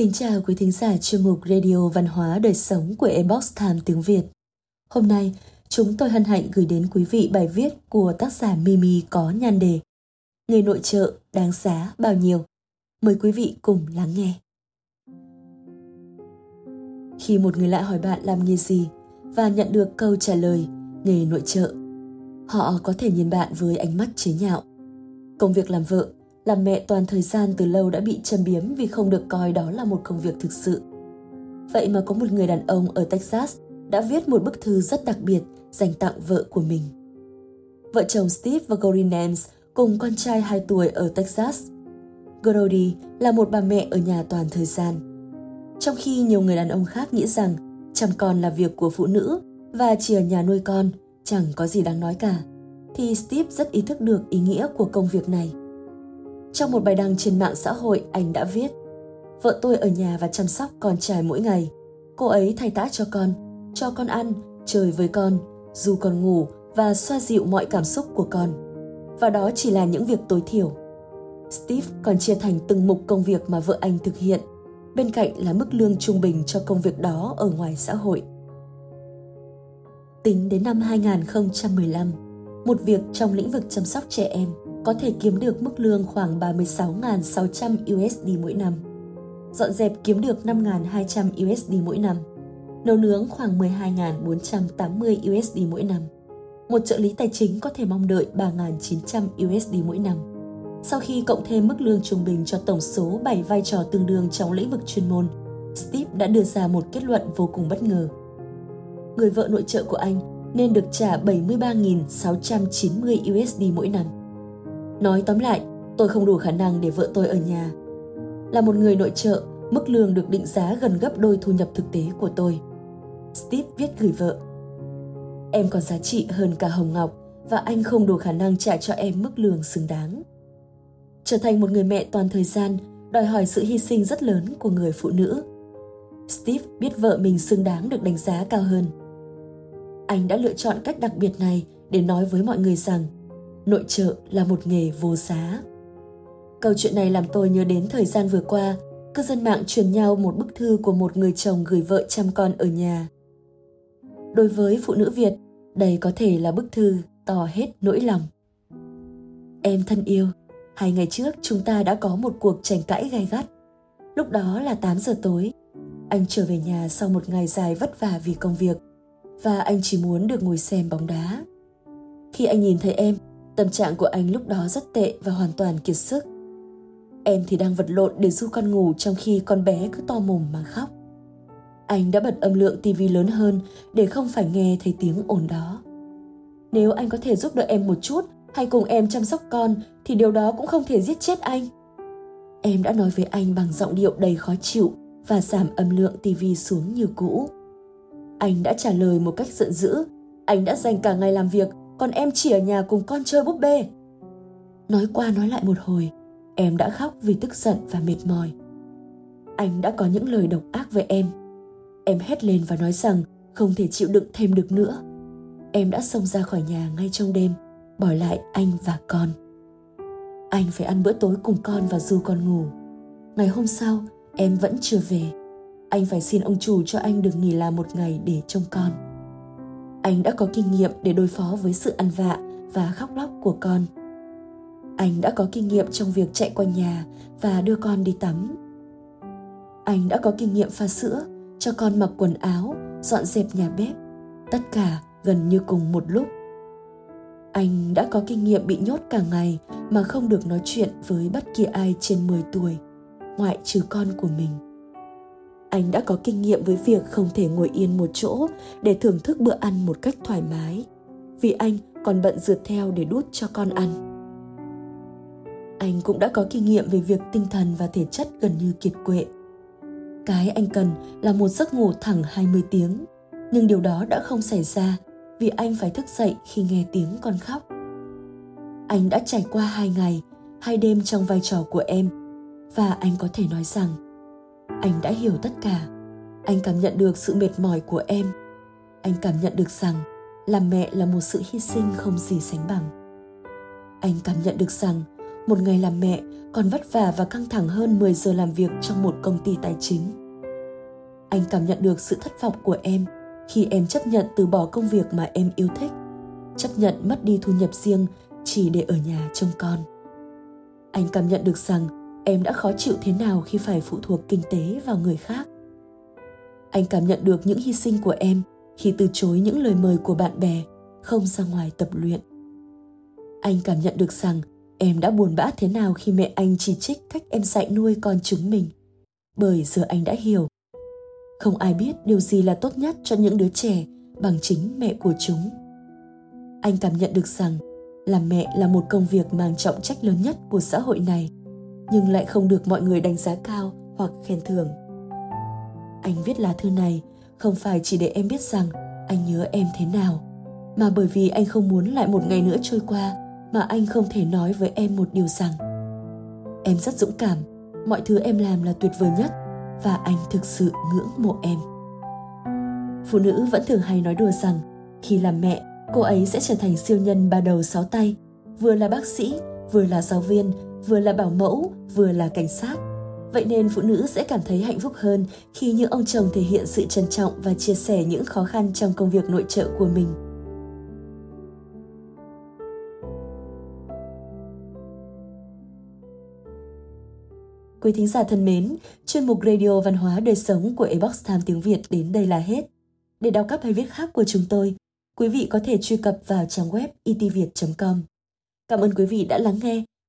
Kính chào quý thính giả chuyên mục Radio Văn hóa Đời Sống của Ebox Time tiếng Việt. Hôm nay, chúng tôi hân hạnh gửi đến quý vị bài viết của tác giả Mimi có nhan đề Nghề nội trợ đáng giá bao nhiêu? Mời quý vị cùng lắng nghe. Khi một người lạ hỏi bạn làm nghề gì và nhận được câu trả lời nghề nội trợ, họ có thể nhìn bạn với ánh mắt chế nhạo. Công việc làm vợ làm mẹ toàn thời gian từ lâu đã bị châm biếm vì không được coi đó là một công việc thực sự. Vậy mà có một người đàn ông ở Texas đã viết một bức thư rất đặc biệt dành tặng vợ của mình. Vợ chồng Steve và Gory Nance cùng con trai 2 tuổi ở Texas. Grody là một bà mẹ ở nhà toàn thời gian. Trong khi nhiều người đàn ông khác nghĩ rằng chăm con là việc của phụ nữ và chỉ ở nhà nuôi con, chẳng có gì đáng nói cả, thì Steve rất ý thức được ý nghĩa của công việc này. Trong một bài đăng trên mạng xã hội, anh đã viết Vợ tôi ở nhà và chăm sóc con trai mỗi ngày. Cô ấy thay tã cho con, cho con ăn, chơi với con, dù con ngủ và xoa dịu mọi cảm xúc của con. Và đó chỉ là những việc tối thiểu. Steve còn chia thành từng mục công việc mà vợ anh thực hiện, bên cạnh là mức lương trung bình cho công việc đó ở ngoài xã hội. Tính đến năm 2015, một việc trong lĩnh vực chăm sóc trẻ em có thể kiếm được mức lương khoảng 36.600 USD mỗi năm. Dọn dẹp kiếm được 5.200 USD mỗi năm. Nấu nướng khoảng 12.480 USD mỗi năm. Một trợ lý tài chính có thể mong đợi 3.900 USD mỗi năm. Sau khi cộng thêm mức lương trung bình cho tổng số 7 vai trò tương đương trong lĩnh vực chuyên môn, Steve đã đưa ra một kết luận vô cùng bất ngờ. Người vợ nội trợ của anh nên được trả 73.690 USD mỗi năm. Nói tóm lại, tôi không đủ khả năng để vợ tôi ở nhà. Là một người nội trợ, mức lương được định giá gần gấp đôi thu nhập thực tế của tôi. Steve viết gửi vợ. Em còn giá trị hơn cả Hồng Ngọc và anh không đủ khả năng trả cho em mức lương xứng đáng. Trở thành một người mẹ toàn thời gian đòi hỏi sự hy sinh rất lớn của người phụ nữ. Steve biết vợ mình xứng đáng được đánh giá cao hơn. Anh đã lựa chọn cách đặc biệt này để nói với mọi người rằng nội trợ là một nghề vô giá. Câu chuyện này làm tôi nhớ đến thời gian vừa qua, cư dân mạng truyền nhau một bức thư của một người chồng gửi vợ chăm con ở nhà. Đối với phụ nữ Việt, đây có thể là bức thư tỏ hết nỗi lòng. Em thân yêu, hai ngày trước chúng ta đã có một cuộc tranh cãi gay gắt. Lúc đó là 8 giờ tối. Anh trở về nhà sau một ngày dài vất vả vì công việc và anh chỉ muốn được ngồi xem bóng đá. Khi anh nhìn thấy em, Tâm trạng của anh lúc đó rất tệ và hoàn toàn kiệt sức. Em thì đang vật lộn để du con ngủ trong khi con bé cứ to mồm mà khóc. Anh đã bật âm lượng tivi lớn hơn để không phải nghe thấy tiếng ồn đó. Nếu anh có thể giúp đỡ em một chút hay cùng em chăm sóc con, thì điều đó cũng không thể giết chết anh. Em đã nói với anh bằng giọng điệu đầy khó chịu và giảm âm lượng tivi xuống như cũ. Anh đã trả lời một cách giận dữ. Anh đã dành cả ngày làm việc còn em chỉ ở nhà cùng con chơi búp bê. Nói qua nói lại một hồi, em đã khóc vì tức giận và mệt mỏi. Anh đã có những lời độc ác với em. Em hét lên và nói rằng không thể chịu đựng thêm được nữa. Em đã xông ra khỏi nhà ngay trong đêm, bỏ lại anh và con. Anh phải ăn bữa tối cùng con và du con ngủ. Ngày hôm sau, em vẫn chưa về. Anh phải xin ông chủ cho anh được nghỉ làm một ngày để trông con anh đã có kinh nghiệm để đối phó với sự ăn vạ và khóc lóc của con. Anh đã có kinh nghiệm trong việc chạy quanh nhà và đưa con đi tắm. Anh đã có kinh nghiệm pha sữa cho con mặc quần áo dọn dẹp nhà bếp tất cả gần như cùng một lúc. Anh đã có kinh nghiệm bị nhốt cả ngày mà không được nói chuyện với bất kỳ ai trên 10 tuổi, ngoại trừ con của mình anh đã có kinh nghiệm với việc không thể ngồi yên một chỗ để thưởng thức bữa ăn một cách thoải mái. Vì anh còn bận rượt theo để đút cho con ăn. Anh cũng đã có kinh nghiệm về việc tinh thần và thể chất gần như kiệt quệ. Cái anh cần là một giấc ngủ thẳng 20 tiếng. Nhưng điều đó đã không xảy ra vì anh phải thức dậy khi nghe tiếng con khóc. Anh đã trải qua hai ngày, hai đêm trong vai trò của em. Và anh có thể nói rằng anh đã hiểu tất cả anh cảm nhận được sự mệt mỏi của em anh cảm nhận được rằng làm mẹ là một sự hy sinh không gì sánh bằng anh cảm nhận được rằng một ngày làm mẹ còn vất vả và căng thẳng hơn 10 giờ làm việc trong một công ty tài chính. Anh cảm nhận được sự thất vọng của em khi em chấp nhận từ bỏ công việc mà em yêu thích, chấp nhận mất đi thu nhập riêng chỉ để ở nhà trông con. Anh cảm nhận được rằng em đã khó chịu thế nào khi phải phụ thuộc kinh tế vào người khác. Anh cảm nhận được những hy sinh của em khi từ chối những lời mời của bạn bè không ra ngoài tập luyện. Anh cảm nhận được rằng em đã buồn bã thế nào khi mẹ anh chỉ trích cách em dạy nuôi con chúng mình. Bởi giờ anh đã hiểu, không ai biết điều gì là tốt nhất cho những đứa trẻ bằng chính mẹ của chúng. Anh cảm nhận được rằng làm mẹ là một công việc mang trọng trách lớn nhất của xã hội này, nhưng lại không được mọi người đánh giá cao hoặc khen thưởng. Anh viết lá thư này không phải chỉ để em biết rằng anh nhớ em thế nào, mà bởi vì anh không muốn lại một ngày nữa trôi qua mà anh không thể nói với em một điều rằng em rất dũng cảm mọi thứ em làm là tuyệt vời nhất và anh thực sự ngưỡng mộ em phụ nữ vẫn thường hay nói đùa rằng khi làm mẹ cô ấy sẽ trở thành siêu nhân ba đầu sáu tay vừa là bác sĩ vừa là giáo viên vừa là bảo mẫu vừa là cảnh sát vậy nên phụ nữ sẽ cảm thấy hạnh phúc hơn khi những ông chồng thể hiện sự trân trọng và chia sẻ những khó khăn trong công việc nội trợ của mình Quý thính giả thân mến, chuyên mục Radio Văn hóa Đời Sống của Ebox Time tiếng Việt đến đây là hết. Để đọc các bài viết khác của chúng tôi, quý vị có thể truy cập vào trang web e itviet.com. Cảm ơn quý vị đã lắng nghe,